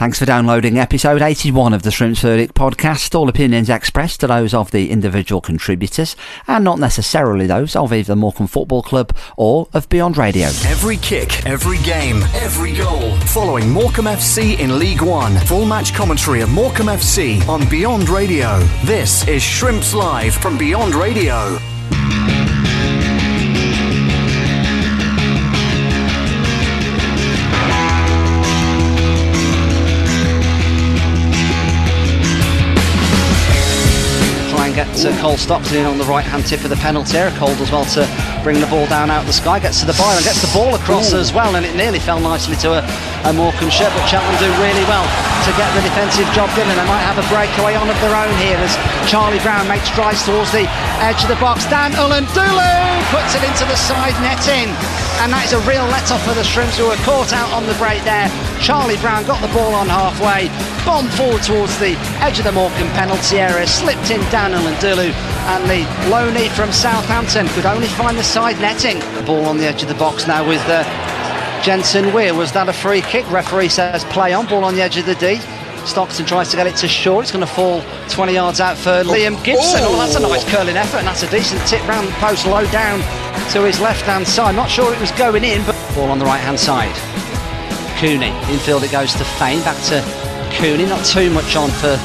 Thanks for downloading episode 81 of the Shrimps Verdict podcast. All opinions expressed are those of the individual contributors and not necessarily those of either Morecambe Football Club or of Beyond Radio. Every kick, every game, every goal. Following Morecambe FC in League One. Full match commentary of Morecambe FC on Beyond Radio. This is Shrimps Live from Beyond Radio. Uh, Cole Stockton in on the right hand tip of the penalty area. Cole does well to bring the ball down out of the sky, gets to the byline, gets the ball across Ooh. as well, and it nearly fell nicely to a, a Morecambe shirt. But Cheltenham do really well to get the defensive job done, and they might have a breakaway on of their own here as Charlie Brown makes strides towards the edge of the box. Dan N'Lundulu puts it into the side netting, and that is a real let off for the Shrimps who were caught out on the break there. Charlie Brown got the ball on halfway, bombed forward towards the edge of the Morecambe penalty area, slipped in Dan N'Lundulu, and the loanee from Southampton could only find the side netting. The ball on the edge of the box now with uh, Jensen Weir. Was that a free kick? Referee says play on, ball on the edge of the D. Stockton tries to get it to Shaw. It's going to fall 20 yards out for Liam Gibson. Oh, that's a nice curling effort, and that's a decent tip round the post, low down to his left hand side. Not sure it was going in, but ball on the right hand side. Cooney. Infield it goes to Fane. Back to Cooney. Not too much on for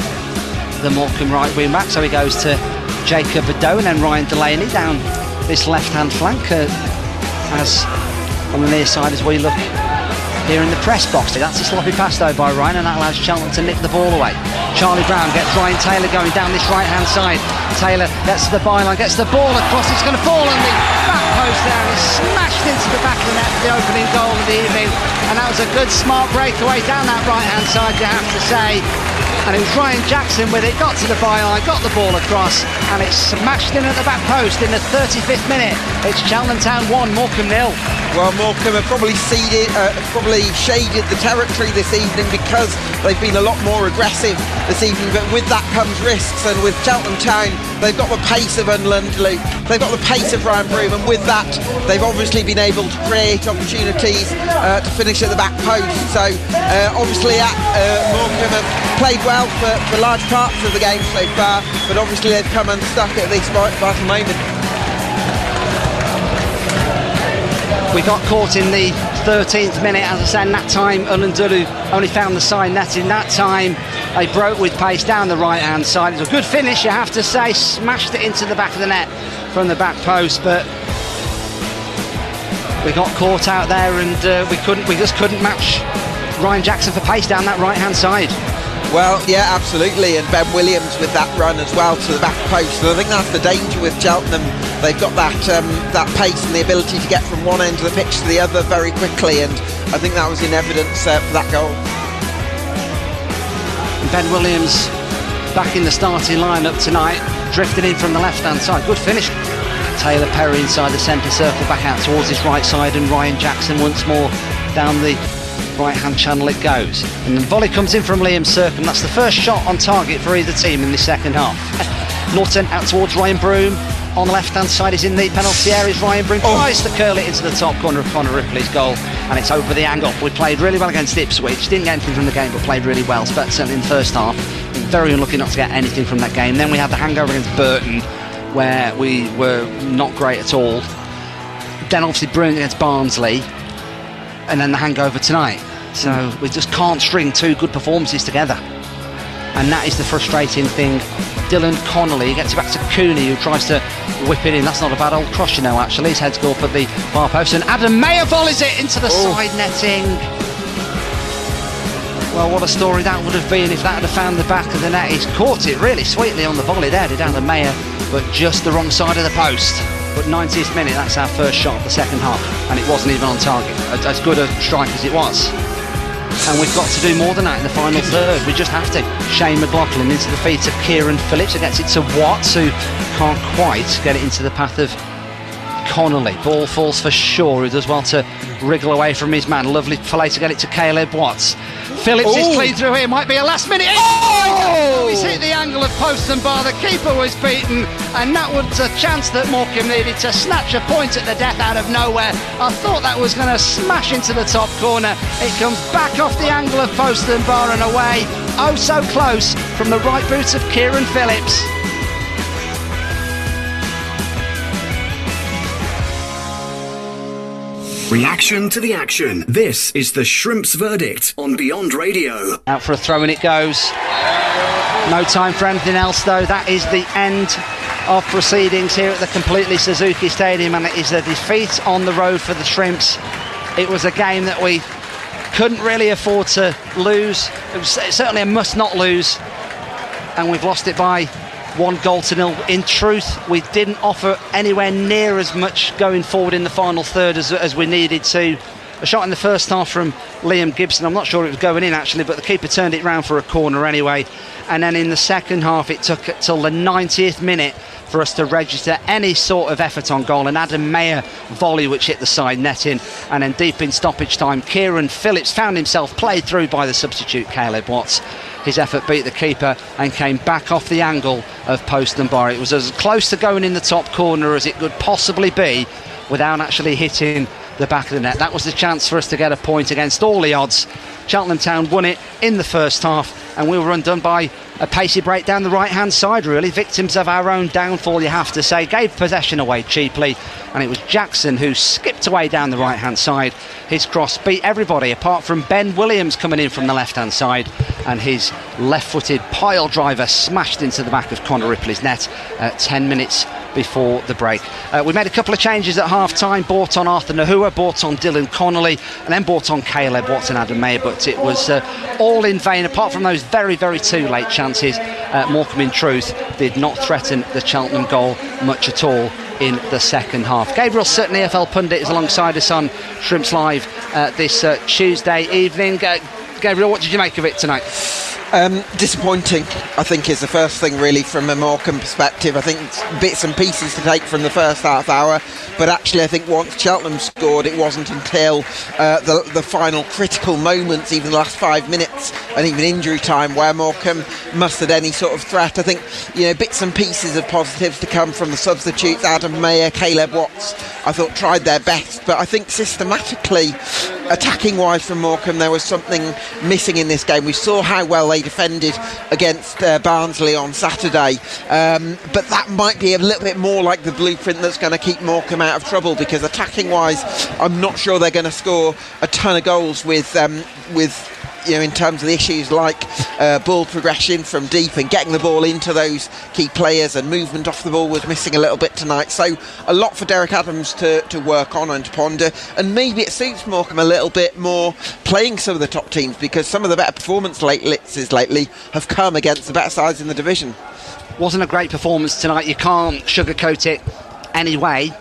the Morecambe right wing back, so he goes to Jacob Bedeau and then Ryan Delaney down this left hand flank uh, as on the near side as we look here in the press box. That's a sloppy pass though by Ryan and that allows Cheltenham to nick the ball away. Charlie Brown gets Ryan Taylor going down this right hand side. Taylor gets to the byline, gets the ball across, it's going to fall on the back post there and it's smashed into the back of the net for the opening goal of the evening and that was a good smart breakaway down that right hand side you have to say and it was Ryan Jackson with it, got to the byline, got the ball across, and it smashed in at the back post in the 35th minute. It's Cheltenham Town 1, Morecambe nil. Well, Morecambe have probably seeded, uh, probably shaded the territory this evening because they've been a lot more aggressive this evening, but with that comes risks, and with Cheltenham Town, they've got the pace of N'Lundulu, they've got the pace of Ryan Broom, and with that, they've obviously been able to create opportunities uh, to finish at the back post. So, uh, obviously, at, uh, Morecambe have played well for, for large parts of the game so far, but obviously they've come unstuck at this vital moment. We got caught in the 13th minute, as I said, that time N'Lundulu only found the side net in that time. They broke with pace down the right hand side. It was a good finish, you have to say, smashed it into the back of the net from the back post, but we got caught out there and uh, we couldn't, we just couldn't match Ryan Jackson for pace down that right hand side. Well, yeah, absolutely. And Ben Williams with that run as well to the back post. And I think that's the danger with Cheltenham. They've got that um, that pace and the ability to get from one end of the pitch to the other very quickly. And I think that was in evidence uh, for that goal. And Ben Williams back in the starting lineup tonight, drifting in from the left-hand side. Good finish. Taylor Perry inside the centre circle, back out towards his right side, and Ryan Jackson once more down the right hand channel it goes. And the volley comes in from Liam Sercombe. That's the first shot on target for either team in the second half. Norton out towards Ryan Broom. On the left hand side is in the penalty area. Is Ryan Broom oh. tries to curl it into the top corner of Connor Ripley's goal, and it's over the angle. We played really well against Ipswich. Didn't get anything from the game, but played really well, but certainly in the first half. Very unlucky not to get anything from that game. Then we had the hangover against Burton, where we were not great at all. Then obviously brilliant against Barnsley, and then the hangover tonight. So mm. we just can't string two good performances together. And that is the frustrating thing. Dylan Connolly gets it back to Cooney, who tries to whip it in. That's not a bad old cross, you know, actually. His head's go up at the far post. And Adam Mayor volleys it into the oh. side netting. Well, what a story that would have been if that had found the back of the net. He's caught it really sweetly on the volley there, did Adam Mayor, but just the wrong side of the post. But 90th minute, that's our first shot of the second half, and it wasn't even on target. As good a strike as it was. And we've got to do more than that in the final third. We just have to. Shane McLoughlin into the feet of Kieran Phillips. It gets it to Watts, who can't quite get it into the path of Connolly. Ball falls for Shaw, who does well to wriggle away from his man. Lovely play to get it to Caleb Watts. Phillips Ooh. is clean through here. Might be a last minute. Oh! He's hit the angle of post and bar. The keeper was beaten, and that was a chance that Morecambe needed to snatch a point at the death out of nowhere. I thought that was going to smash into the top corner. It comes back off the angle of post and bar and away. Oh, so close from the right boot of Kieran Phillips. Reaction to the action. This is the Shrimps verdict on Beyond Radio. Out for a throw and it goes. No time for anything else though. That is the end of proceedings here at the completely Suzuki Stadium and it is a defeat on the road for the Shrimps. It was a game that we couldn't really afford to lose. It was certainly a must not lose and we've lost it by one goal to nil. In truth, we didn't offer anywhere near as much going forward in the final third as, as we needed to. A shot in the first half from Liam Gibson. I'm not sure it was going in actually, but the keeper turned it round for a corner anyway. And then in the second half, it took till the 90th minute for us to register any sort of effort on goal. And Adam Mayor volley which hit the side netting, and then deep in stoppage time, Kieran Phillips found himself played through by the substitute Caleb Watts his effort beat the keeper and came back off the angle of post and bar. It was as close to going in the top corner as it could possibly be without actually hitting the back of the net. That was the chance for us to get a point against all the odds. Cheltenham Town won it in the first half, and we were undone by a pacey break down the right hand side, really. Victims of our own downfall, you have to say. Gave possession away cheaply, and it was Jackson who skipped away down the right hand side. His cross beat everybody apart from Ben Williams coming in from the left hand side, and his left footed pile driver smashed into the back of Connor Ripley's net at 10 minutes before the break. Uh, we made a couple of changes at half time, bought on Arthur Gnahoua, bought on Dylan Connolly, and then bought on Caleb Watson, Adam Mayor, but it was uh, all in vain apart from those very, very two late chances. Uh, Morecambe, in truth, did not threaten the Cheltenham goal much at all in the second half. Gabriel Sutton, EFL pundit, is alongside us on Shrimps Live uh, this uh, Tuesday evening. Uh, Gabriel, what did you make of it tonight? Um, disappointing, I think, is the first thing really from a Morecambe perspective. I think bits and pieces to take from the first half hour, but actually, I think once Cheltenham scored, it wasn't until uh, the, the final critical moments, even the last five minutes, and even injury time, where Morecambe mustered any sort of threat. I think you know bits and pieces of positives to come from the substitutes. Adam Mayor, Caleb Watts, I thought tried their best, but I think systematically, attacking wise from Morecambe, there was something missing in this game. We saw how well they defended against uh, Barnsley on Saturday. Um, but that might be a little bit more like the blueprint that's going to keep Morecambe out of trouble because attacking wise, I'm not sure they're going to score a ton of goals with um, with you know, in terms of the issues like uh, ball progression from deep and getting the ball into those key players and movement off the ball was missing a little bit tonight. So a lot for Derek Adams to, to work on and to ponder. And maybe it suits Morecambe a little bit more playing some of the top teams because some of the better performance lately have come against the better sides in the division. Wasn't a great performance tonight. You can't sugarcoat it anyway.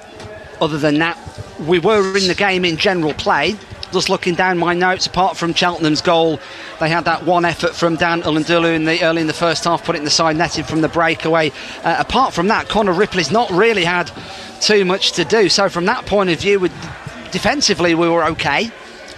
Other than that, we were in the game in general play just looking down my notes, apart from Cheltenham's goal, they had that one effort from Dan N'Lundulu in the early in the first half, put it in the side netting from the breakaway. Uh, apart from that, Connor Ripley's not really had too much to do. So from that point of view, with, defensively we were okay.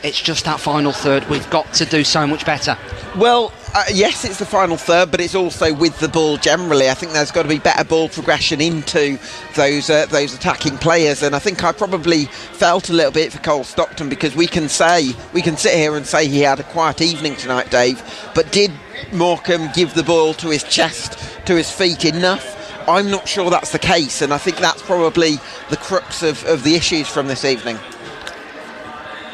It's just that final third. We've got to do so much better. Well, uh, yes, it's the final third, but it's also with the ball generally. I think there's got to be better ball progression into those uh, those attacking players, and I think I probably felt a little bit for Cole Stockton because we can say we can sit here and say he had a quiet evening tonight, Dave. But did Morecambe give the ball to his chest, to his feet enough? I'm not sure that's the case, and I think that's probably the crux of, of the issues from this evening.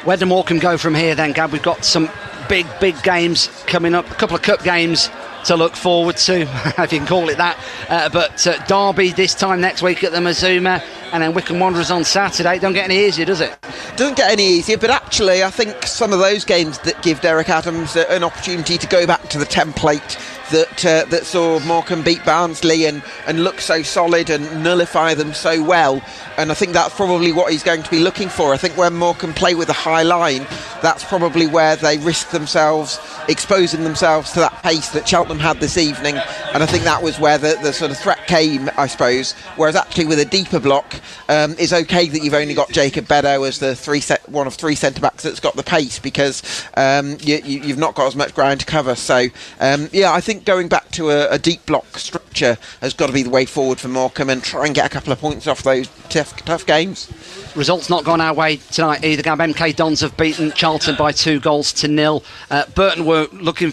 Where do Morecambe go from here then, Gab? We've got some big, big games coming up, a couple of cup games to look forward to, if you can call it that. Uh, but uh, Derby this time next week at the Mazuma, and then Wycombe Wanderers on Saturday. Don't get any easier, does it? Doesn't get any easier, but actually, I think some of those games that give Derek Adams an opportunity to go back to the template that uh, that saw Morecambe beat Barnsley and, and look so solid and nullify them so well. And I think that's probably what he's going to be looking for. I think when Morecambe play with a high line, that's probably where they risk themselves exposing themselves to that pace that Cheltenham had this evening. And I think that was where the, the sort of threat came, I suppose. Whereas actually with a deeper block, um, it's okay that you've only got Jacob Bedeau as the three set, one of three centre backs that's got the pace because um, you, have you, not got as much ground to cover. So um, yeah, I think going back to a, a, deep block structure has got to be the way forward for Morecambe and try and get a couple of points off those tough, tough games. Results not gone our way tonight either. Gab MK Dons have beaten Charlton by two goals to nil. Uh, Burton were looking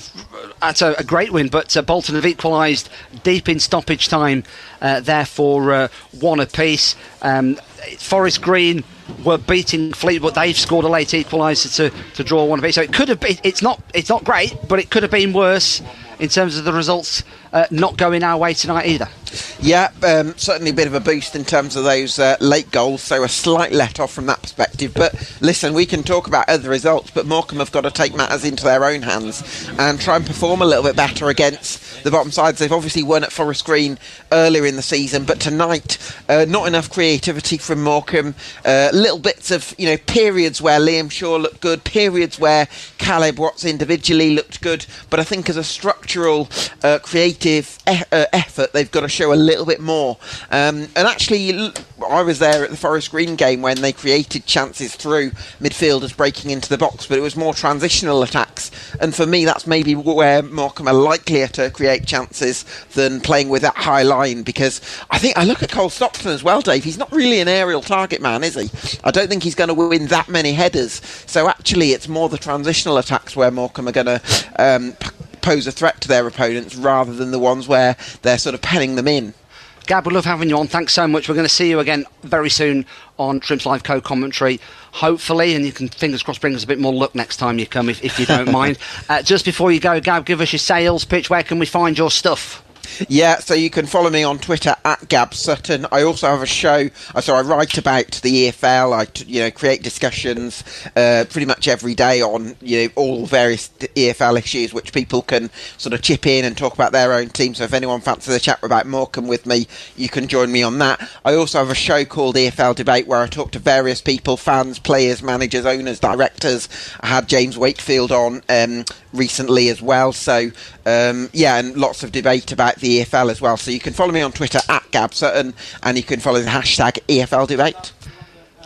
at a, a great win, but uh, Bolton have equalised deep in stoppage time, uh, therefore uh, one apiece. Um, Forest Green were beating Fleet, but they've scored a late equaliser to, to draw one apiece. So it could have been. It's not. It's not great, but it could have been worse in terms of the results uh, not going our way tonight either. Yeah, um, certainly a bit of a boost in terms of those uh, late goals, so a slight let off from that perspective. But listen, we can talk about other results, but Morecambe have got to take matters into their own hands and try and perform a little bit better against the bottom sides. They've obviously won at Forest Green earlier in the season, but tonight, uh, not enough creativity from Morecambe. Uh, little bits of, you know, periods where Liam Shaw looked good, periods where Caleb Watts individually looked good, but I think as a structural, uh, creative e- uh, effort, they've got to show a little bit more. Um, and actually, I was there at the Forest Green game when they created chances through midfielders breaking into the box, but it was more transitional attacks. And for me, that's maybe where Morecambe are likelier to create chances than playing with that high line. Because I think I look at Cole Stockton as well, Dave. He's not really an aerial target man, is he? I don't think he's going to win that many headers. So actually, it's more the transitional attacks where Morecambe are going to um, pose a threat to their opponents rather than the ones where they're sort of penning them in. Gab, we love having you on. Thanks so much. We're going to see you again very soon on Shrimps Live co commentary, hopefully, and you can fingers crossed bring us a bit more luck next time you come if, if you don't mind. Uh, just before you go, Gab, give us your sales pitch. Where can we find your stuff? Yeah, so you can follow me on Twitter at Gab Sutton. I also have a show, uh, so I write about the EFL. I you know create discussions uh, pretty much every day on you know all various EFL issues, which people can sort of chip in and talk about their own team. So if anyone fancies a chat about Morecambe with me, you can join me on that. I also have a show called EFL Debate where I talk to various people, fans, players, managers, owners, directors. I had James Wakefield on um, recently as well. So um, yeah, and lots of debate about the EFL as well. So you can follow me on Twitter at Gab Sutton, and you can follow the hashtag EFL Debate.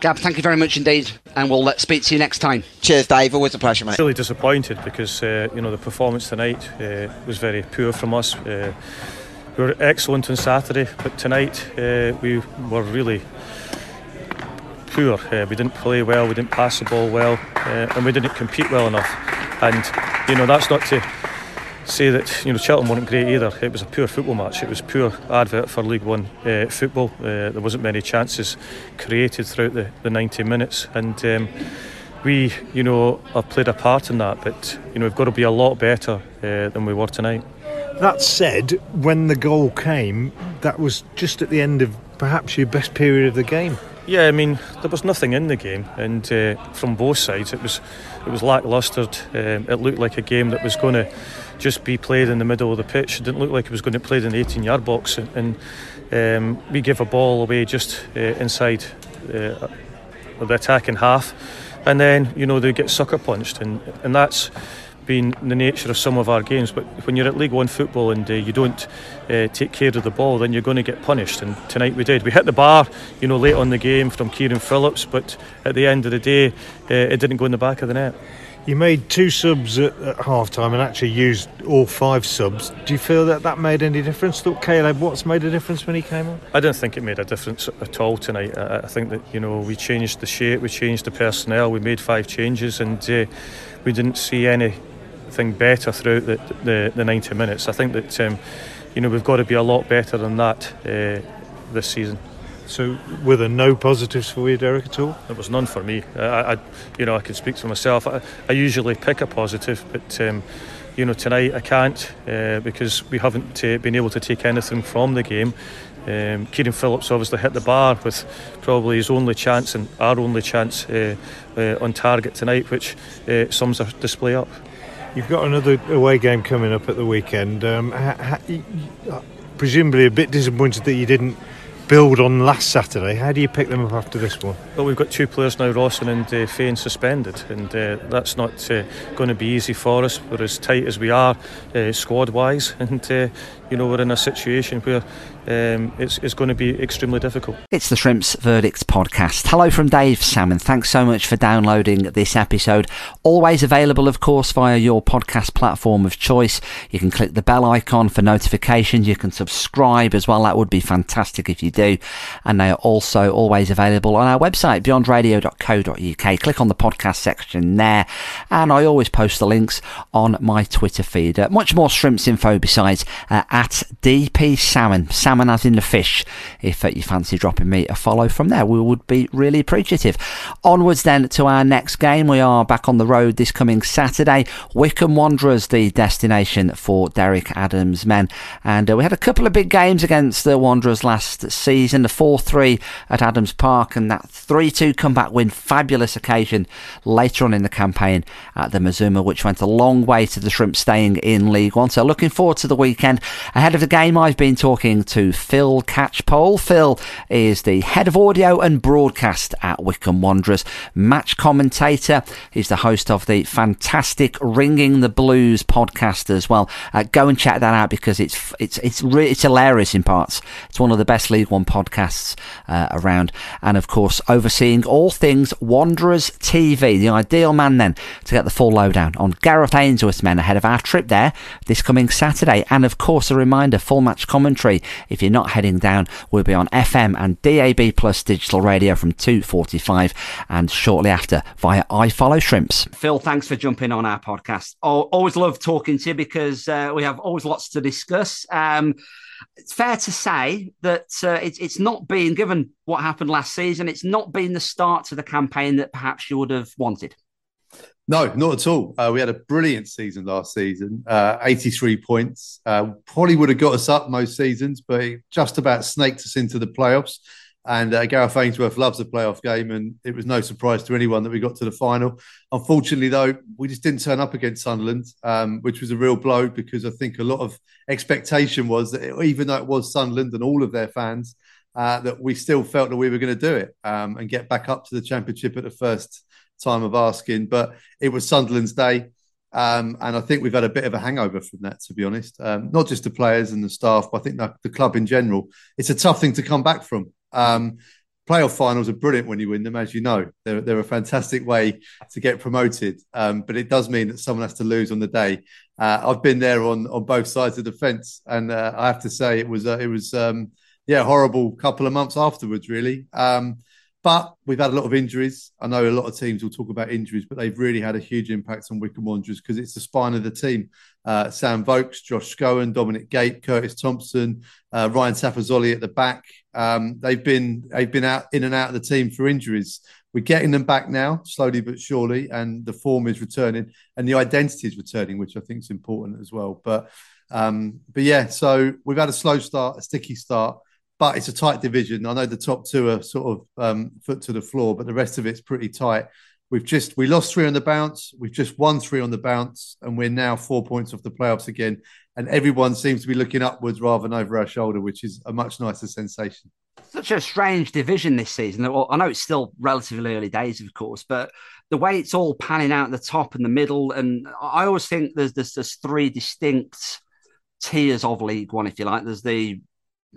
Gab, thank you very much indeed, and we'll uh, speak to you next time. Cheers, Dave. Always a pleasure, mate. Really disappointed because uh, you know the performance tonight uh, was very poor from us. Uh, we were excellent on Saturday, but tonight uh, we were really poor. Uh, we didn't play well, we didn't pass the ball well, and we didn't compete well enough. And you know that's not to say that you know Cheltenham weren't great either. It was a poor football match. It was poor advert for League One uh, football. Uh, there wasn't many chances created throughout the, the 90 minutes, and um, we, you know, have played a part in that. But you know, we've got to be a lot better uh, than we were tonight. That said, when the goal came, that was just at the end of perhaps your best period of the game. Yeah, I mean there was nothing in the game, and uh, from both sides it was it was lacklustre. Um, it looked like a game that was going to just be played in the middle of the pitch. It didn't look like it was going to be played in the 18 yard box. And um, we give a ball away just uh, inside uh, the attacking half. And then, you know, they get sucker punched. And, and that's been the nature of some of our games. But when you're at League One football and uh, you don't uh, take care of the ball, then you're going to get punished. And tonight we did. We hit the bar, you know, late on the game from Kieran Phillips, but at the end of the day, uh, it didn't go in the back of the net. You made two subs at, at half time and actually used all five subs. Do you feel that that made any difference? Thought Caleb Watts made a difference when he came on? I don't think it made a difference at all tonight. I, I think that you know we changed the shape, we changed the personnel, we made five changes, and uh, we didn't see anything better throughout the, the, the 90 minutes. I think that um, you know we've got to be a lot better than that uh, this season. So, were there no positives for you, Derek, at all? There was none for me. I, I you know, I can speak for myself. I, I usually pick a positive, but um, you know, tonight I can't uh, because we haven't uh, been able to take anything from the game. Um, Kieran Phillips obviously hit the bar with probably his only chance and our only chance uh, uh on target tonight, which uh, sums our display up. You've got another away game coming up at the weekend. Um, ha, ha, presumably a bit disappointed that you didn't build on last Saturday. How do you pick them up after this one? Well, we've got two players now, Rawson and uh, Fane, suspended, and uh, that's not uh, going to be easy for us. We're as tight as we are uh, squad wise, and uh, you know we're in a situation where um, it's, it's going to be extremely difficult. It's the Shrimps Verdicts podcast. Hello from Dave Salmon. Thanks so much for downloading this episode. Always available, of course, via your podcast platform of choice. You can click the bell icon for notifications. You can subscribe as well. That would be fantastic if you do. And they are also always available on our website, beyondradio.co.uk. Click on the podcast section there. And I always post the links on my Twitter feed. Uh, much more Shrimps info besides uh, at DP Salmon. Salmon salmon as in the fish. If uh, you fancy dropping me a follow from there, we would be really appreciative. Onwards then to our next game. We are back on the road this coming Saturday. Wycombe Wanderers, the destination for Derek Adams' men. And uh, we had a couple of big games against the Wanderers last season. The 4 3 at Adams Park and that 3 2 comeback win. Fabulous occasion later on in the campaign at the Mazuma, which went a long way to the Shrimp staying in League One. So looking forward to the weekend. Ahead of the game, I've been talking to Phil Catchpole. Phil is the head of audio and broadcast at Wycombe Wanderers, match commentator. He's the host of the fantastic Ringing the Blues podcast as well. Uh, go and check that out because it's it's it's re- it's hilarious in parts. It's one of the best League One podcasts uh, around, and of course overseeing all things Wanderers TV. The ideal man then to get the full lowdown on Gareth Ainsworth's men ahead of our trip there this coming Saturday, and of course a reminder full match commentary if you're not heading down, we'll be on FM and DAB Plus digital radio from 2.45 and shortly after via iFollow Shrimps. Phil, thanks for jumping on our podcast. always love talking to you because uh, we have always lots to discuss. Um, it's fair to say that uh, it's, it's not been, given what happened last season, it's not been the start to the campaign that perhaps you would have wanted. No, not at all. Uh, we had a brilliant season last season, uh, 83 points. Uh, probably would have got us up most seasons, but it just about snaked us into the playoffs. And uh, Gareth Ainsworth loves a playoff game, and it was no surprise to anyone that we got to the final. Unfortunately, though, we just didn't turn up against Sunderland, um, which was a real blow because I think a lot of expectation was that even though it was Sunderland and all of their fans, uh, that we still felt that we were going to do it um, and get back up to the championship at the first time of asking. But it was Sunderland's day. Um, and I think we've had a bit of a hangover from that, to be honest. Um, not just the players and the staff, but I think the, the, club in general. It's a tough thing to come back from. Um, playoff finals are brilliant when you win them, as you know. They're, they're a fantastic way to get promoted. Um, but it does mean that someone has to lose on the day. Uh, I've been there on on both sides of the fence, and uh, I have to say it was uh, it was um, yeah horrible couple of months afterwards, really. Um, but we've had a lot of injuries. I know a lot of teams will talk about injuries, but they've really had a huge impact on Wycombe Wanderers because it's the spine of the team. Uh, Sam Vokes, Josh Scowen, Dominic Gape, Curtis Thompson, uh, Ryan Tafazolli at the back. Um, they've been they've been out in and out of the team for injuries. We're getting them back now, slowly but surely, and the form is returning and the identity is returning, which I think is important as well. But um, but yeah, so we've had a slow start, a sticky start but it's a tight division. I know the top two are sort of um, foot to the floor, but the rest of it's pretty tight. We've just we lost three on the bounce. We've just won three on the bounce, and we're now four points off the playoffs again. And everyone seems to be looking upwards rather than over our shoulder, which is a much nicer sensation. Such a strange division this season. I know it's still relatively early days, of course, but the way it's all panning out the top and the middle, and I always think there's there's, there's three distinct tiers of League One, if you like. There's the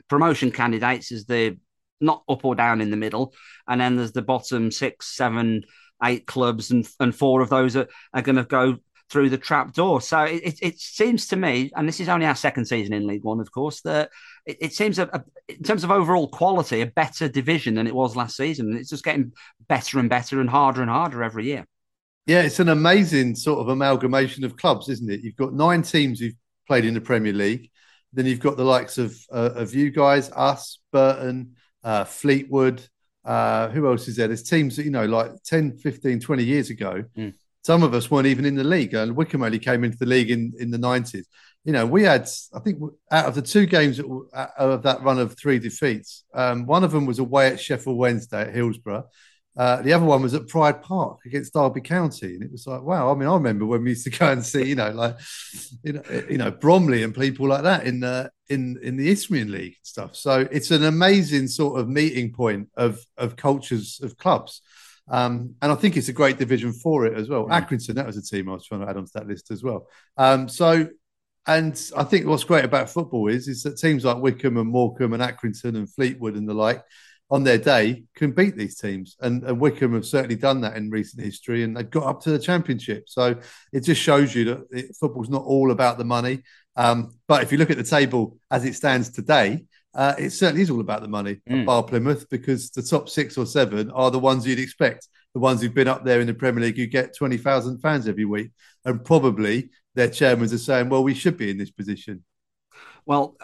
promotion candidates is the not up or down in the middle, and then there's the bottom six, seven, eight clubs, and and four of those are, are going to go through the trap door. So it, it, seems to me, and this is only our second season in League One, of course, that it, it seems a, a, in terms of overall quality, a better division than it was last season. It's just getting better and better and harder and harder every year. Yeah, it's an amazing sort of amalgamation of clubs, isn't it? You've got nine teams who've played in the Premier League. Then you've got the likes of uh, of you guys, us, Burton, uh, Fleetwood. Uh, who else is there? There's teams that, you know, like 10, 15, 20 years ago. Mm. Some of us weren't even in the league. And Wycombe only came into the league in, in the 90s. You know, we had, I think, out of the two games that, of that run of three defeats, um, one of them was away at Sheffield Wednesday at Hillsborough. Uh, the other one was at Pride Park against Derby County, and it was like, wow. I mean, I remember when we used to go and see, you know, like, you know, you know, Bromley and people like that in the in in the Isthmian League and stuff. So it's an amazing sort of meeting point of of cultures of clubs, um, and I think it's a great division for it as well. Mm. Accrington, that was a team I was trying to add onto that list as well. Um, so. And I think what's great about football is is that teams like Wycombe and Morecambe and Accrington and Fleetwood and the like, on their day can beat these teams. And, and, Wycombe have certainly done that in recent history and they've got up to the championship. So it just shows you that it, football's not all about the money. Um, but if you look at the table as it stands today, uh, it certainly is all about the money mm. bar Plymouth because the top six or seven are the ones you'd expect, the ones who've been up there in the Premier League who get 20,000 fans every week. And probably their chairmen are saying, well, we should be in this position. Well,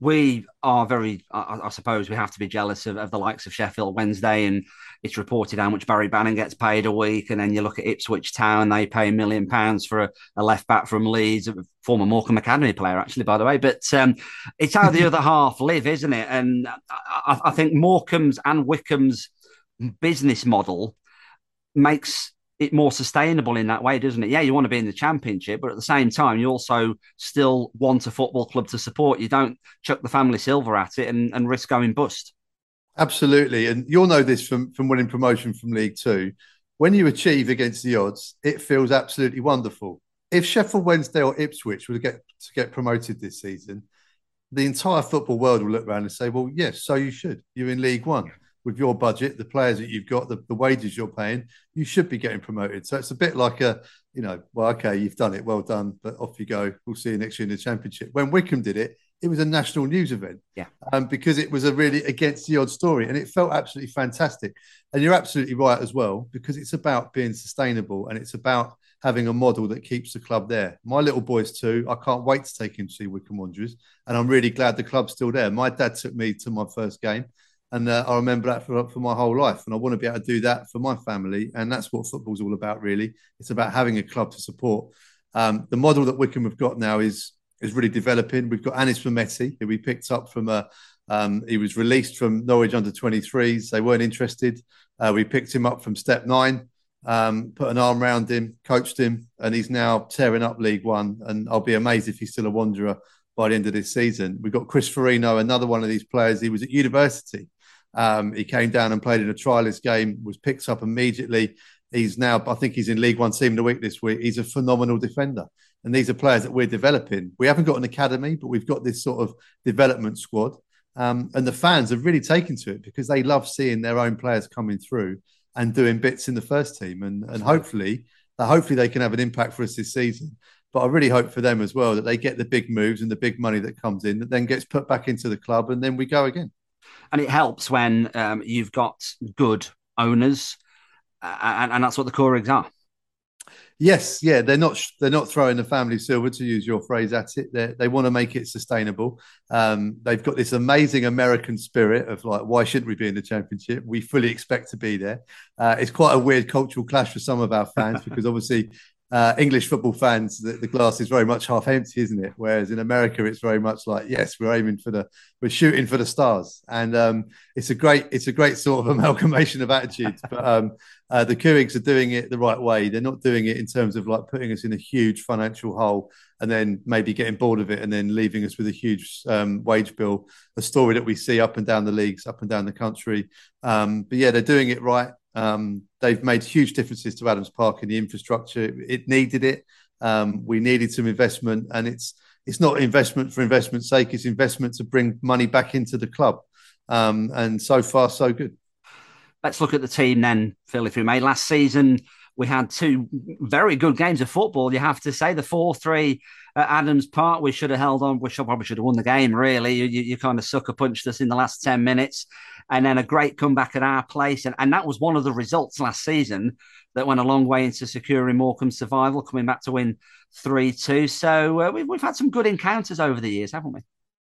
we are very, I, I, suppose, we have to be jealous of, of, the likes of Sheffield Wednesday, and it's reported how much Barry Bannan gets paid a week, and then you look at Ipswich Town, they pay a million pounds for a, a, left back from Leeds, a former Morecambe Academy player, actually, by the way. But um, it's how the other half live, isn't it? And I, I think Morecambe's and Wycombe's business model makes it more sustainable in that way, doesn't it? Yeah, you want to be in the championship, but at the same time, you also still want a football club to support. You don't chuck the family silver at it and, and risk going bust. Absolutely. And you'll know this from, from winning promotion from League Two. When you achieve against the odds, it feels absolutely wonderful. If Sheffield Wednesday or Ipswich were to get to get promoted this season, the entire football world will look around and say, Well, yes, so you should. You're in League One with your budget, the players that you've got, the, the wages you're paying, you should be getting promoted. So it's a bit like a, you know, well, okay, you've done it, well done, but off you go. We'll see you next year in the championship. When Wycombe did it, it was a national news event. Yeah. Um, because it was a really against the odd story and it felt absolutely fantastic. And you're absolutely right as well, because it's about being sustainable and it's about having a model that keeps the club there. My little boys too, I can't wait to take him to see Wycombe Wanderers. And I'm really glad the club's still there. My dad took me to my first game and uh, I remember that for, for my whole life. And I want to be able to do that for my family. And that's what football's all about, really. It's about having a club to support. Um, the model that Wycombe have got now is is really developing. We've got Anis Mehmeti, who we picked up from a. Um, he was released from Norwich under 23s. They weren't interested. Uh, we picked him up from Step Nine, um, put an arm around him, coached him, and he's now tearing up League One. And I'll be amazed if he's still a wanderer by the end of this season. We've got Chris Forino, another one of these players. He was at university um, he came down and played in a trialist game, was picked up immediately. He's now, I think he's in League One Team of the Week this week. He's a phenomenal defender. And these are players that we're developing. We haven't got an academy, but we've got this sort of development squad. Um, and the fans have really taken to it because they love seeing their own players coming through and doing bits in the first team. And, and hopefully, uh, hopefully they can have an impact for us this season. But I really hope for them as well that they get the big moves and the big money that comes in that then gets put back into the club and then we go again and it helps when um, you've got good owners, uh, and, and, that's what the Couhigs are. Yes, yeah, they're not they're not throwing the family silver to use your phrase at it. They're, they want to make it sustainable. Um, they've got this amazing American spirit of like, why shouldn't we be in the championship? We fully expect to be there. Uh, it's quite a weird cultural clash for some of our fans because obviously uh, English football fans, the, the, glass is very much half empty, isn't it? Whereas in America, it's very much like, yes, we're aiming for the, we're shooting for the stars, and um, it's a great, it's a great sort of amalgamation of attitudes. But um, uh, the Couhigs are doing it the right way. They're not doing it in terms of like putting us in a huge financial hole and then maybe getting bored of it and then leaving us with a huge um, wage bill. A story that we see up and down the leagues, up and down the country. Um, but yeah, they're doing it right. Um, they've made huge differences to Adams Park in the infrastructure. It needed it. Um, we needed some investment, and it's it's not investment for investment's sake. It's investment to bring money back into the club. Um, and so far, so good. Let's look at the team then, Phil. If we may, last season we had two very good games of football. You have to say the four-three at Adams Park. We should have held on. We should probably should have won the game. Really, you, you, you kind of sucker punched us in the last ten minutes and then a great comeback at our place. And, and that was one of the results last season that went a long way into securing Morecambe's survival, coming back to win 3 2. So uh, we've, we've had some good encounters over the years, haven't we?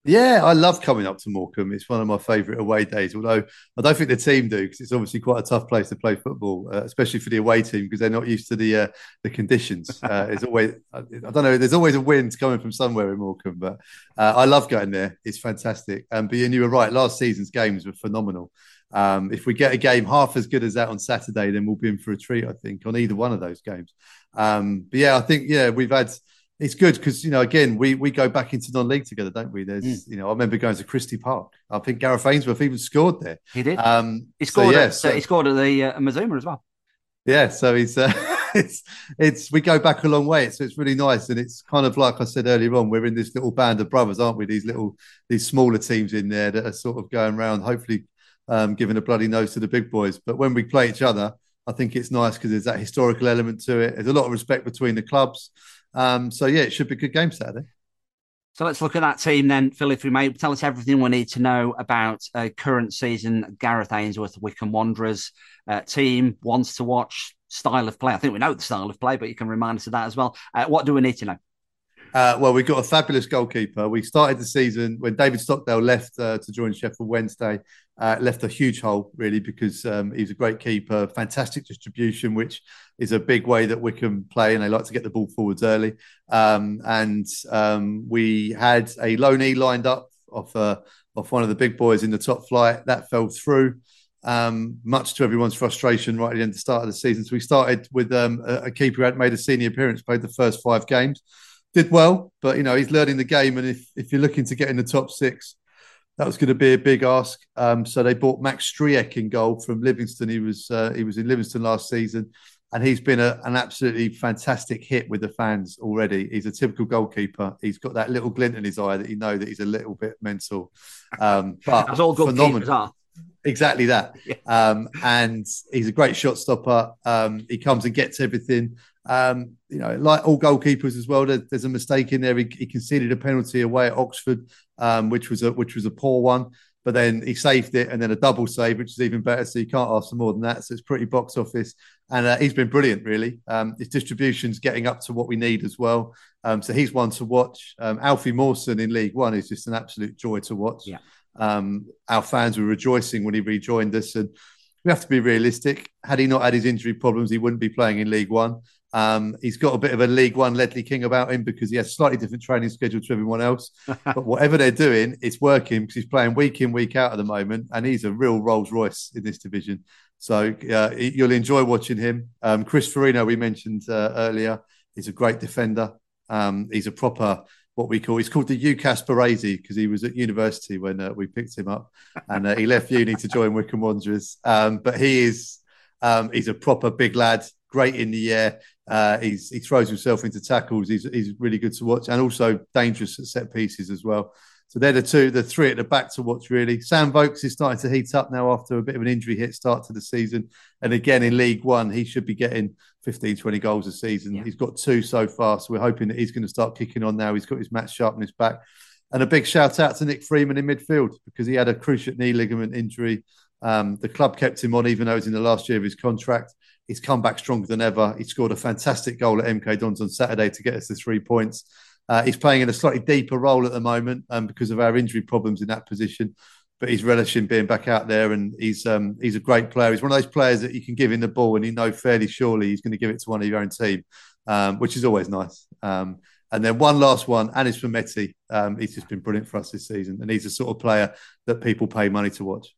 Yeah, I love coming up to Morecambe. It's one of my favourite away days. Although I don't think the team do because it's obviously quite a tough place to play football, uh, especially for the away team because they're not used to the uh, the conditions. Uh, it's always I, don't know. There's always a wind coming from somewhere in Morecambe, but uh, I love going there. It's fantastic. Um, but and you were right. Last season's games were phenomenal. Um, if we get a game half as good as that on Saturday, then we'll be in for a treat. I think on either one of those games. Um, but yeah, I think yeah we've had. It's good because you know again we we go back into non-league together, don't we? There's mm. you know I remember going to Christie Park. I think Gareth Ainsworth even scored there. He did. Um, he scored. So, yeah, at, so, he scored at the uh, Mazuma as well. Yeah, so he's. Uh, it's it's we go back a long way. So it's really nice, and it's kind of like I said earlier on. We're in this little band of brothers, aren't we? These little these smaller teams in there that are sort of going around, hopefully um, giving a bloody nose to the big boys. But when we play each other, I think it's nice because there's that historical element to it. There's a lot of respect between the clubs. Um, so yeah, it should be a good game Saturday. So let's look at that team then, Phil, if we may. Tell us everything we need to know about uh, current season Gareth Ainsworth, Wycombe Wanderers uh, team, wants to watch, style of play. I think we know the style of play, but you can remind us of that as well. Uh, what do we need to know? Uh, well, we've got a fabulous goalkeeper. We started the season when David Stockdale left uh, to join Sheffield Wednesday. Uh, left a huge hole, really, because um, was a great keeper, fantastic distribution, which is a big way that Wycombe play, and they like to get the ball forwards early. Um, and um, we had a low knee lined up off uh, off one of the big boys in the top flight that fell through um, much to everyone's frustration right at the end of the start of the season. So we started with um, a, a, keeper who had made a senior appearance, played the first five games, did well, but you know he's learning the game, and if if you're looking to get in the top six, that was going to be a big ask. Um, so they bought Max Stryjek in goal from Livingston. He was uh, he was in Livingston last season, and he's been a, an absolutely fantastic hit with the fans already. He's a typical goalkeeper. He's got that little glint in his eye that you know that he's a little bit mental. Um, but That's all phenomenal. are. Exactly that. Yeah. Um, and he's a great shot stopper. Um, he comes and gets everything. Um, you know, like all goalkeepers as well, there, there's a mistake in there. He, he, conceded a penalty away at Oxford, um, which was a which was a poor one. But then he saved it, and then a double save, which is even better. So you can't ask for more than that. So it's pretty box office, and uh, he's been brilliant. Really, um, his distribution's getting up to what we need as well. Um, so he's one to watch. Alfie Mawson in League One is just an absolute joy to watch. Yeah. Um, our fans were rejoicing when he rejoined us, and we have to be realistic. Had he not had his injury problems, he wouldn't be playing in League One. Um, he's got a bit of a League One Ledley King about him because he has slightly different training schedule to everyone else. but whatever they're doing, it's working because he's playing week in, week out at the moment, and he's a real Rolls Royce in this division. So uh, you'll enjoy watching him. Um, Chris Forino, we mentioned uh, earlier, is a great defender. Um, he's a proper what we call he's called the UCAS Baresi because he was at university when uh, we picked him up, and uh, he left uni to join Wycombe Wanderers. Um, but he is um, he's a proper big lad, great in the air. Uh, he's he throws himself into tackles. He's he's really good to watch, and also dangerous at set pieces as well. So they're the two, the three at the back to watch, really. Sam Vokes is starting to heat up now after a bit of an injury hit start to the season. And again, in League One, he should be getting 15, 20 goals a season. Yeah. He's got two so far. So we're hoping that he's going to start kicking on now. He's got his match sharpness back. And a big shout out to Nick Freeman in midfield because he had a cruciate knee ligament injury. Um, the club kept him on even though he's in the last year of his contract. He's come back stronger than ever. He scored a fantastic goal at MK Dons on Saturday to get us the three points. Uh, he's playing in a slightly deeper role at the moment um, because of our injury problems in that position. But he's relishing being back out there, and he's um, he's a great player. He's one of those players that you can give him the ball, and you know fairly surely he's going to give it to one of your own team, um, which is always nice. Um, and then one last one, and Anis Mehmeti. Um, he's just been brilliant for us this season, and he's the sort of player that people pay money to watch.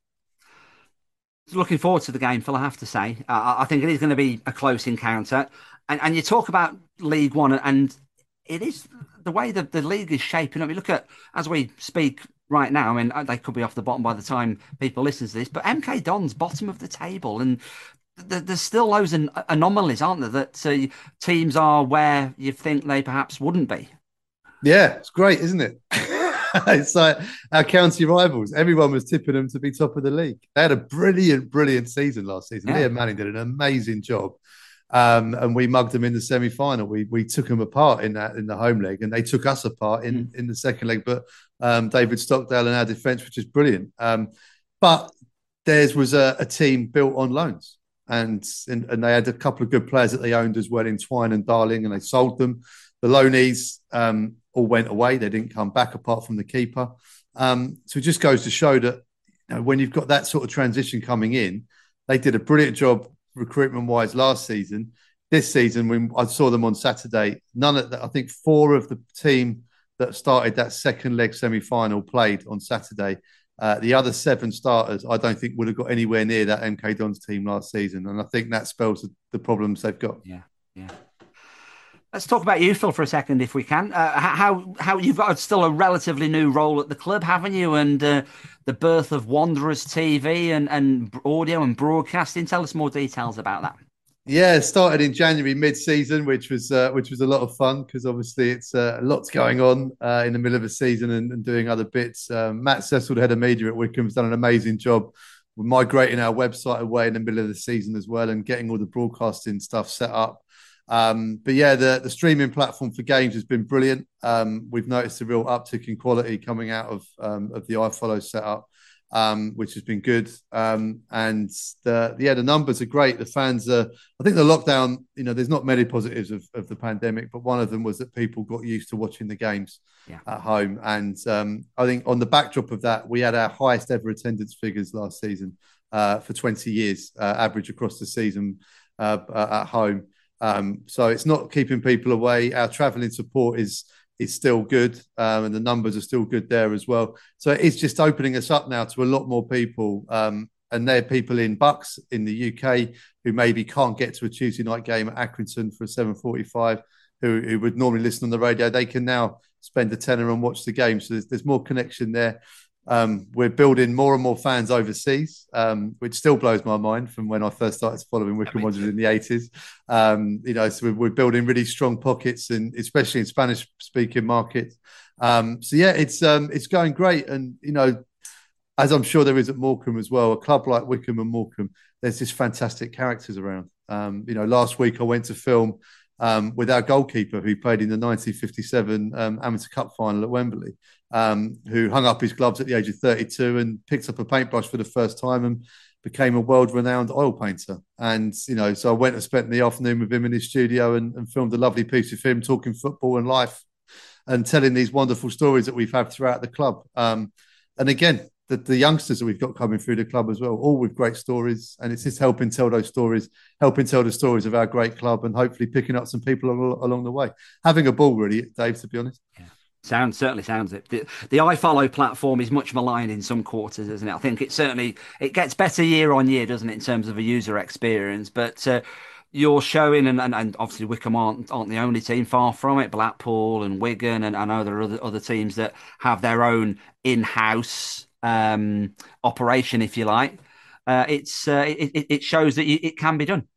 Looking forward to the game, Phil. I have to say, uh, I think it is going to be a close encounter. And, and you talk about League One, and it is the way that the league is shaping up. You look at as we speak right now. I mean, uh, they could be off the bottom by the time people listen to this, but MK Don's bottom of the table, and th- there's still loads of anomalies, aren't there? That uh, teams are where you think they perhaps wouldn't be. Yeah, it's great, isn't it? it's like our county rivals. Everyone was tipping them to be top of the league. They had a brilliant, brilliant season last season. Yeah. Liam Manning did an amazing job um, and we mugged them in the semi final. We we took them apart in that in the home leg, and they took us apart in, mm. in the second leg. But um, David Stockdale and our defence, which is brilliant. Um, but theirs was a, a, team built on loans, and, and, and they had a couple of good players that they owned as well in Twine and Darling, and they sold them. The loanees um, all went away; they didn't come back apart from the keeper. Um, so it just goes to show that you know, when you've got that sort of transition coming in, they did a brilliant job recruitment wise last season. This season, when I saw them on Saturday, none of the, I think four of the team that started that second leg semi final played on Saturday. Uh, the other seven starters, I don't think would have got anywhere near that MK Dons team last season, and I think that spells the, the problems they've got. Yeah, yeah. Let's talk about you, Phil, for a second, if we can. Uh, how how you've got still a relatively new role at the club, haven't you? And uh, the birth of Wanderers TV and, and audio and broadcasting. Tell us more details about that. Yeah, started in January mid-season, which was uh, which was a lot of fun because obviously it's uh, lots going on uh, in the middle of a season and, and doing other bits. Um, Matt Cecil, the head of media at Wycombe, has done an amazing job migrating our website away in the middle of the season as well and getting all the broadcasting stuff set up. Um, but yeah, the, the streaming platform for games has been brilliant. Um, we've noticed a real uptick in quality coming out of um, of the iFollow setup, um, which has been good. Um, and the yeah, the numbers are great. The fans are. I think the lockdown. You know, there's not many positives of, of the pandemic, but one of them was that people got used to watching the games yeah. at home. And um, I think on the backdrop of that, we had our highest ever attendance figures last season uh, for 20 years, uh, average across the season uh, at home. Um, so it's not keeping people away. Our travelling support is is still good, um, and the numbers are still good there as well. So it's just opening us up now to a lot more people. Um, and there are people in Bucks in the UK who maybe can't get to a Tuesday night game at Accrington for a 7:45, who, who would normally listen on the radio. They can now spend a tenner and watch the game. So there's, there's more connection there. Um, we're building more and more fans overseas, um, which still blows my mind from when I first started following Wycombe Wanderers in the 80s. Um, you know, so we're, we're, building really strong pockets, and especially in Spanish speaking markets. Um, so yeah, it's um, it's going great, and you know, as I'm sure there is at Morecambe as well, a club like Wycombe and Morecambe, there's just fantastic characters around. Um, you know, last week I went to film um, with our goalkeeper who played in the 1957 um, Amateur Cup final at Wembley, um, who hung up his gloves at the age of 32 and picked up a paintbrush for the first time and became a world-renowned oil painter. And you know, so I went and spent the afternoon with him in his studio and, and filmed a lovely piece of him talking football and life and telling these wonderful stories that we've had throughout the club. Um, and again, the, the youngsters that we've got coming through the club as well, all with great stories. And it's just helping tell those stories, helping tell the stories of our great club and hopefully picking up some people along, along the way. Having a ball, really, Dave, to be honest. Yeah. Sounds certainly sounds it. The, the iFollow platform is much maligned in some quarters, isn't it? I think it certainly it gets better year on year, doesn't it, in terms of a user experience. But uh, you're showing, and, and, and, obviously Wycombe aren't, aren't the only team, far from it. Blackpool and Wigan, and I know there are other, other teams that have their own in-house um, operation, if you like, uh, it's uh, it, it, shows that it can be done.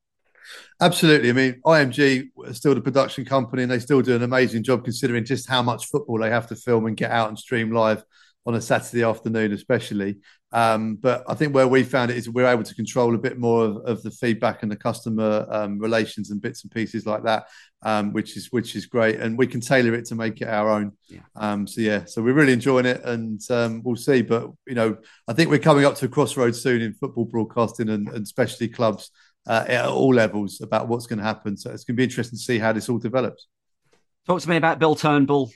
Absolutely. I mean, IMG is still the production company, and they still do an amazing job considering just how much football they have to film and get out and stream live on a Saturday afternoon, especially. Um, but I think where we found it is we're able to control a bit more of, of the feedback and the customer um, relations and bits and pieces like that, um, which is which is great, and we can tailor it to make it our own. Yeah. Um, so yeah, so we're really enjoying it, and um, we'll see. But you know, I think we're coming up to a crossroads soon in football broadcasting and, and specialty clubs uh, at all levels about what's going to happen. So it's going to be interesting to see how this all develops. Talk to me about Bill Turnbull,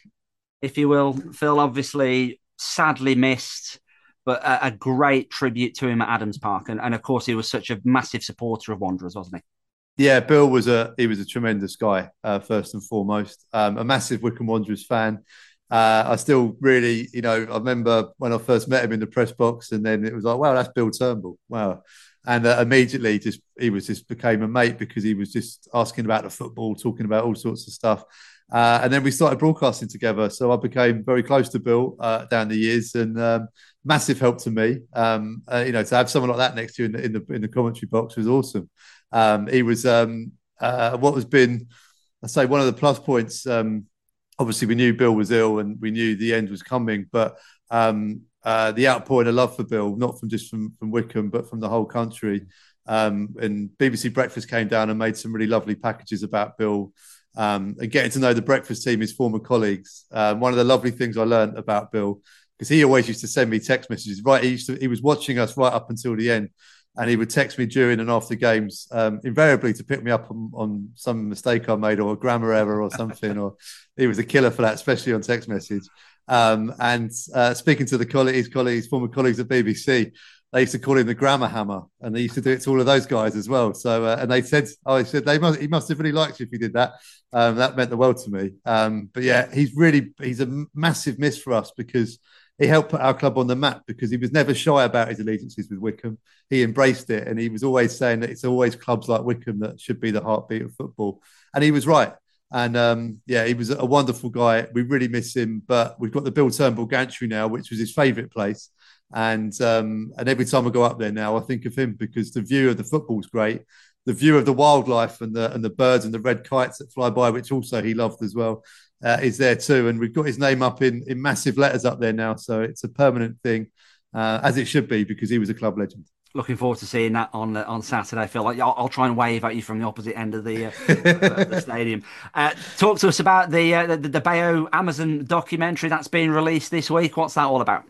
if you will. Phil, obviously, sadly missed but a, a, great tribute to him at Adams Park. And, and of course, he was such a massive supporter of Wanderers, wasn't he? Yeah, Bill was a he was a tremendous guy uh, first and foremost. Um, a massive Wycombe Wanderers fan. Uh, I still really, you know, I remember when I first met him in the press box, and then it was like, wow, that's Bill Turnbull. Wow. And uh, immediately, just he was just became a mate because he was just asking about the football, talking about all sorts of stuff. Uh, and then we started broadcasting together. So I became very close to Bill uh, down the years, and um, massive help to me. Um, uh, you know, to have someone like that next to you in the in the, in the commentary box was awesome. Um, he was um, uh, what has been, I say, one of the plus points. Um, obviously, we knew Bill was ill, and we knew the end was coming, but. Um, uh, the outpouring of love for Bill, not from just from, from Wycombe, but from the whole country. and BBC Breakfast came down and made some really lovely packages about Bill um, and getting to know the breakfast team, his former colleagues. Um, one of the lovely things I learned about Bill, because he always used to send me text messages. Right, he used to, he was watching us right up until the end, and he would text me during and after games, um, invariably to pick me up on, on, some mistake I made or a grammar error or something. or he was a killer for that, especially on text message. Um, and uh, speaking to the colleagues, colleagues, former colleagues at BBC, they used to call him the grammar hammer, and they used to do it to all of those guys as well. So, uh, and they said, "Oh, he said they must, he must have really liked you if he did that." Um, that meant the world to me. Um, but yeah, he's really he's a massive miss for us because he helped put our club on the map because he was never shy about his allegiances with Wycombe. He embraced it, and he was always saying that it's always clubs like Wycombe that should be the heartbeat of football, and he was right. And um, yeah, he was a wonderful guy. We really miss him, but we've got the Bill Turnbull Gantry now, which was his favourite place. And um, and every time I go up there now, I think of him because the view of the football's great. The view of the wildlife and the and the birds and the red kites that fly by, which also he loved as well, uh, is there too. And we've got his name up in in massive letters up there now, so it's a permanent thing, uh, as it should be because he was a club legend looking forward to seeing that on uh, on Saturday. Phil, like I'll, I'll, try and wave at you from the opposite end of the, uh, the stadium. Uh, talk to us about the, uh, the the Bayo Amazon documentary that's being released this week. What's that all about?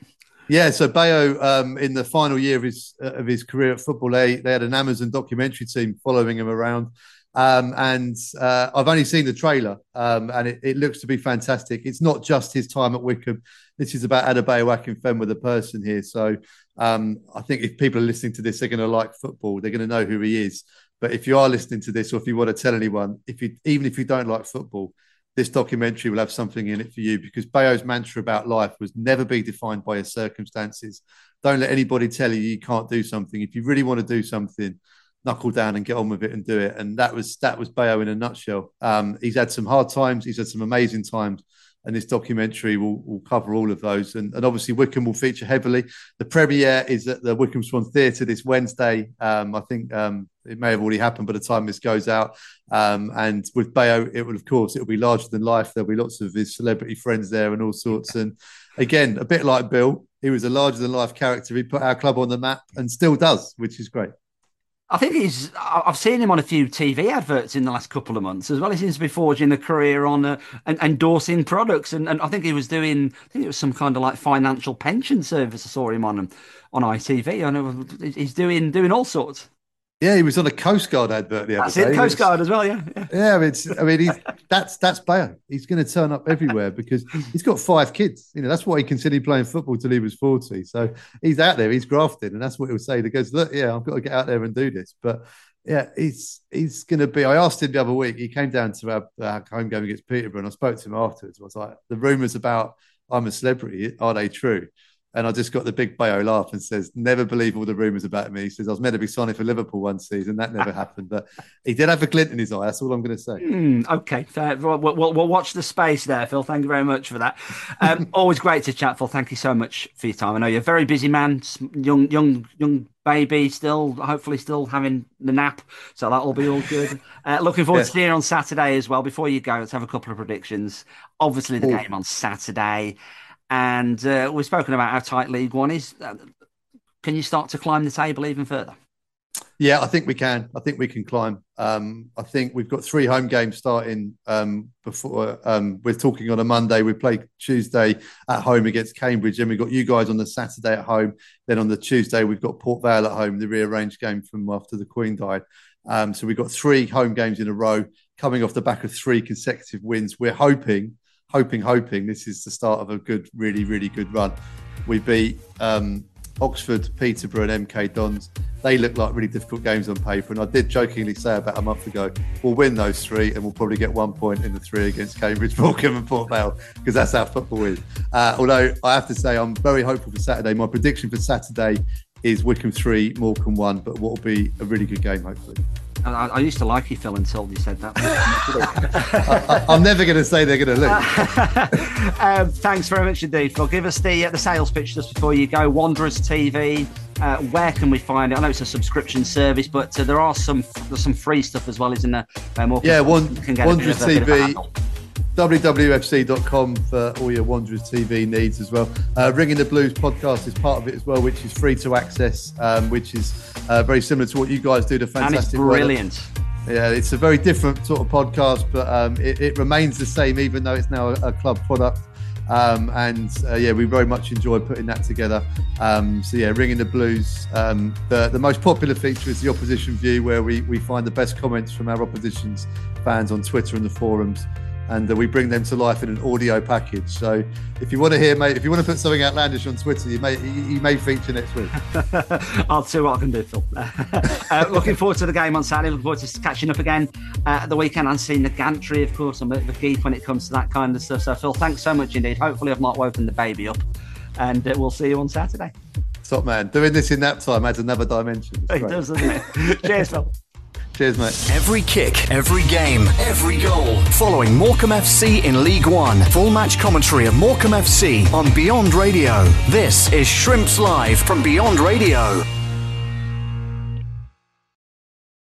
Yeah, so Bayo, um, in the final year of his uh, of his career at football, they they had an Amazon documentary team following him around, um, and uh, I've only seen the trailer, um, and it, it, looks to be fantastic. It's not just his time at Wycombe; this is about Adebayo Akinfenwa, a person here. So um, I think if people are listening to this, they're going to like football. They're going to know who he is. But if you are listening to this, or if you want to tell anyone, if you even if you don't like football, this documentary will have something in it for you because Bayo's mantra about life was never be defined by your circumstances. Don't let anybody tell you you can't do something. If you really want to do something, knuckle down and get on with it and do it. And that was that was Bayo in a nutshell. Um, he's had some hard times. He's had some amazing times. And this documentary will, will cover all of those. And, and obviously, Wycombe will feature heavily. The premiere is at the Wycombe Swan Theatre this Wednesday. Um, I think um, it may have already happened by the time this goes out. Um, and with Bayo, it will, of course, it will be larger than life. There'll be lots of his celebrity friends there and all sorts. And again, a bit like Bill, he was a larger than life character. He put our club on the map and still does, which is great. I think he's. I've seen him on a few TV adverts in the last couple of months as well. He seems to be forging a career on uh, and endorsing products, and, and I think he was doing. I think it was some kind of like financial pension service. I saw him on on ITV. I know he's doing doing all sorts. Yeah, he was on a Coast Guard advert the other that's day. It, Coast Guard as well, yeah. Yeah, yeah it's, I mean, he's, that's that's Bayo. He's going to turn up everywhere because he's got five kids. You know, that's why he considered playing football till he was 40. So he's out there, he's grafted, and that's what he'll say. He goes, look, yeah, I've got to get out there and do this. But yeah, he's he's going to be. I asked him the other week. He came down to our, our home game against Peterborough, and I spoke to him afterwards. I was like, the rumours about I'm a celebrity are they true? And I just got the big Bayo laugh and says, Never believe all the rumours about me. He says, I was meant to be signing for Liverpool one season. That never happened. But he did have a glint in his eye. That's all I'm going to say. Mm, okay. Uh, we'll, we'll, we'll, watch the space there, Phil. Thank you very much for that. Um, always great to chat, Phil. Thank you so much for your time. I know you're a very busy man, young, young, young baby, still, hopefully, still having the nap. So that'll be all good. Uh, looking forward yeah. to seeing you on Saturday as well. Before you go, let's have a couple of predictions. Obviously, the Ooh. game on Saturday. And uh, we've spoken about how tight League One is. Uh, can you start to climb the table even further? Yeah, I think we can. I think we can climb. Um, I think we've got three home games starting um, before. Um, we're talking on a Monday. We play Tuesday at home against Cambridge, and we've got you guys on the Saturday at home. Then on the Tuesday, we've got Port Vale at home, the rearranged game from after the Queen died. Um, so we've got three home games in a row, coming off the back of three consecutive wins. We're hoping hoping, hoping this is the start of a good, really, really good run. We beat um, Oxford, Peterborough, and MK Dons. They look like really difficult games on paper. And I did jokingly say about a month ago, we'll win those three and we'll probably get one point in the three against Cambridge, Morecambe, and Port Vale because that's how football is. Uh, although I have to say, I'm very hopeful for Saturday. My prediction for Saturday is Wycombe three, Morecambe one, but what will be a really good game, hopefully. I, I, used to like you, Phil, until you said that. I, am never going to say they're going to lose. um, thanks very much indeed, Phil. Give us the uh, the sales pitch just before you go. Wanderers TV. Uh, where can we find it? I know it's a subscription service, but uh, there are some there's some free stuff as well, isn't there? More yeah, one, Wanderers TV wwfc.com for all your Wanderers TV needs as well. Uh, Ringing the Blues podcast is part of it as well, which is free to access, um, which is uh, very similar to what you guys do. The fantastic, and it's brilliant. Yeah, it's a very different sort of podcast, but um, it, it, remains the same, even though it's now a, a club product. Um, and uh, yeah, we very much enjoy putting that together. Um, so yeah, ringing the blues. Um, the the most popular feature is the opposition view, where we we find the best comments from our opposition's fans on Twitter and the forums and uh, we bring them to life in an audio package. So if you want to hear, mate, if you want to put something outlandish on Twitter, you may you may feature next week. I'll see what I can do, Phil. uh, looking forward to the game on Saturday. Looking forward to catching up again uh, at the weekend and seeing the gantry. Of course, I'm a bit of a geek when it comes to that kind of stuff. So Phil, thanks so much indeed. Hopefully, I've not woken the baby up, and uh, we'll see you on Saturday. Top man, doing this in nap time adds another dimension. It does, doesn't it? Cheers, Phil. Cheers, mate. Every kick, every game, every goal. Following Morecambe FC in League One. Full match commentary of Morecambe FC on Beyond Radio. This is Shrimps Live from Beyond Radio.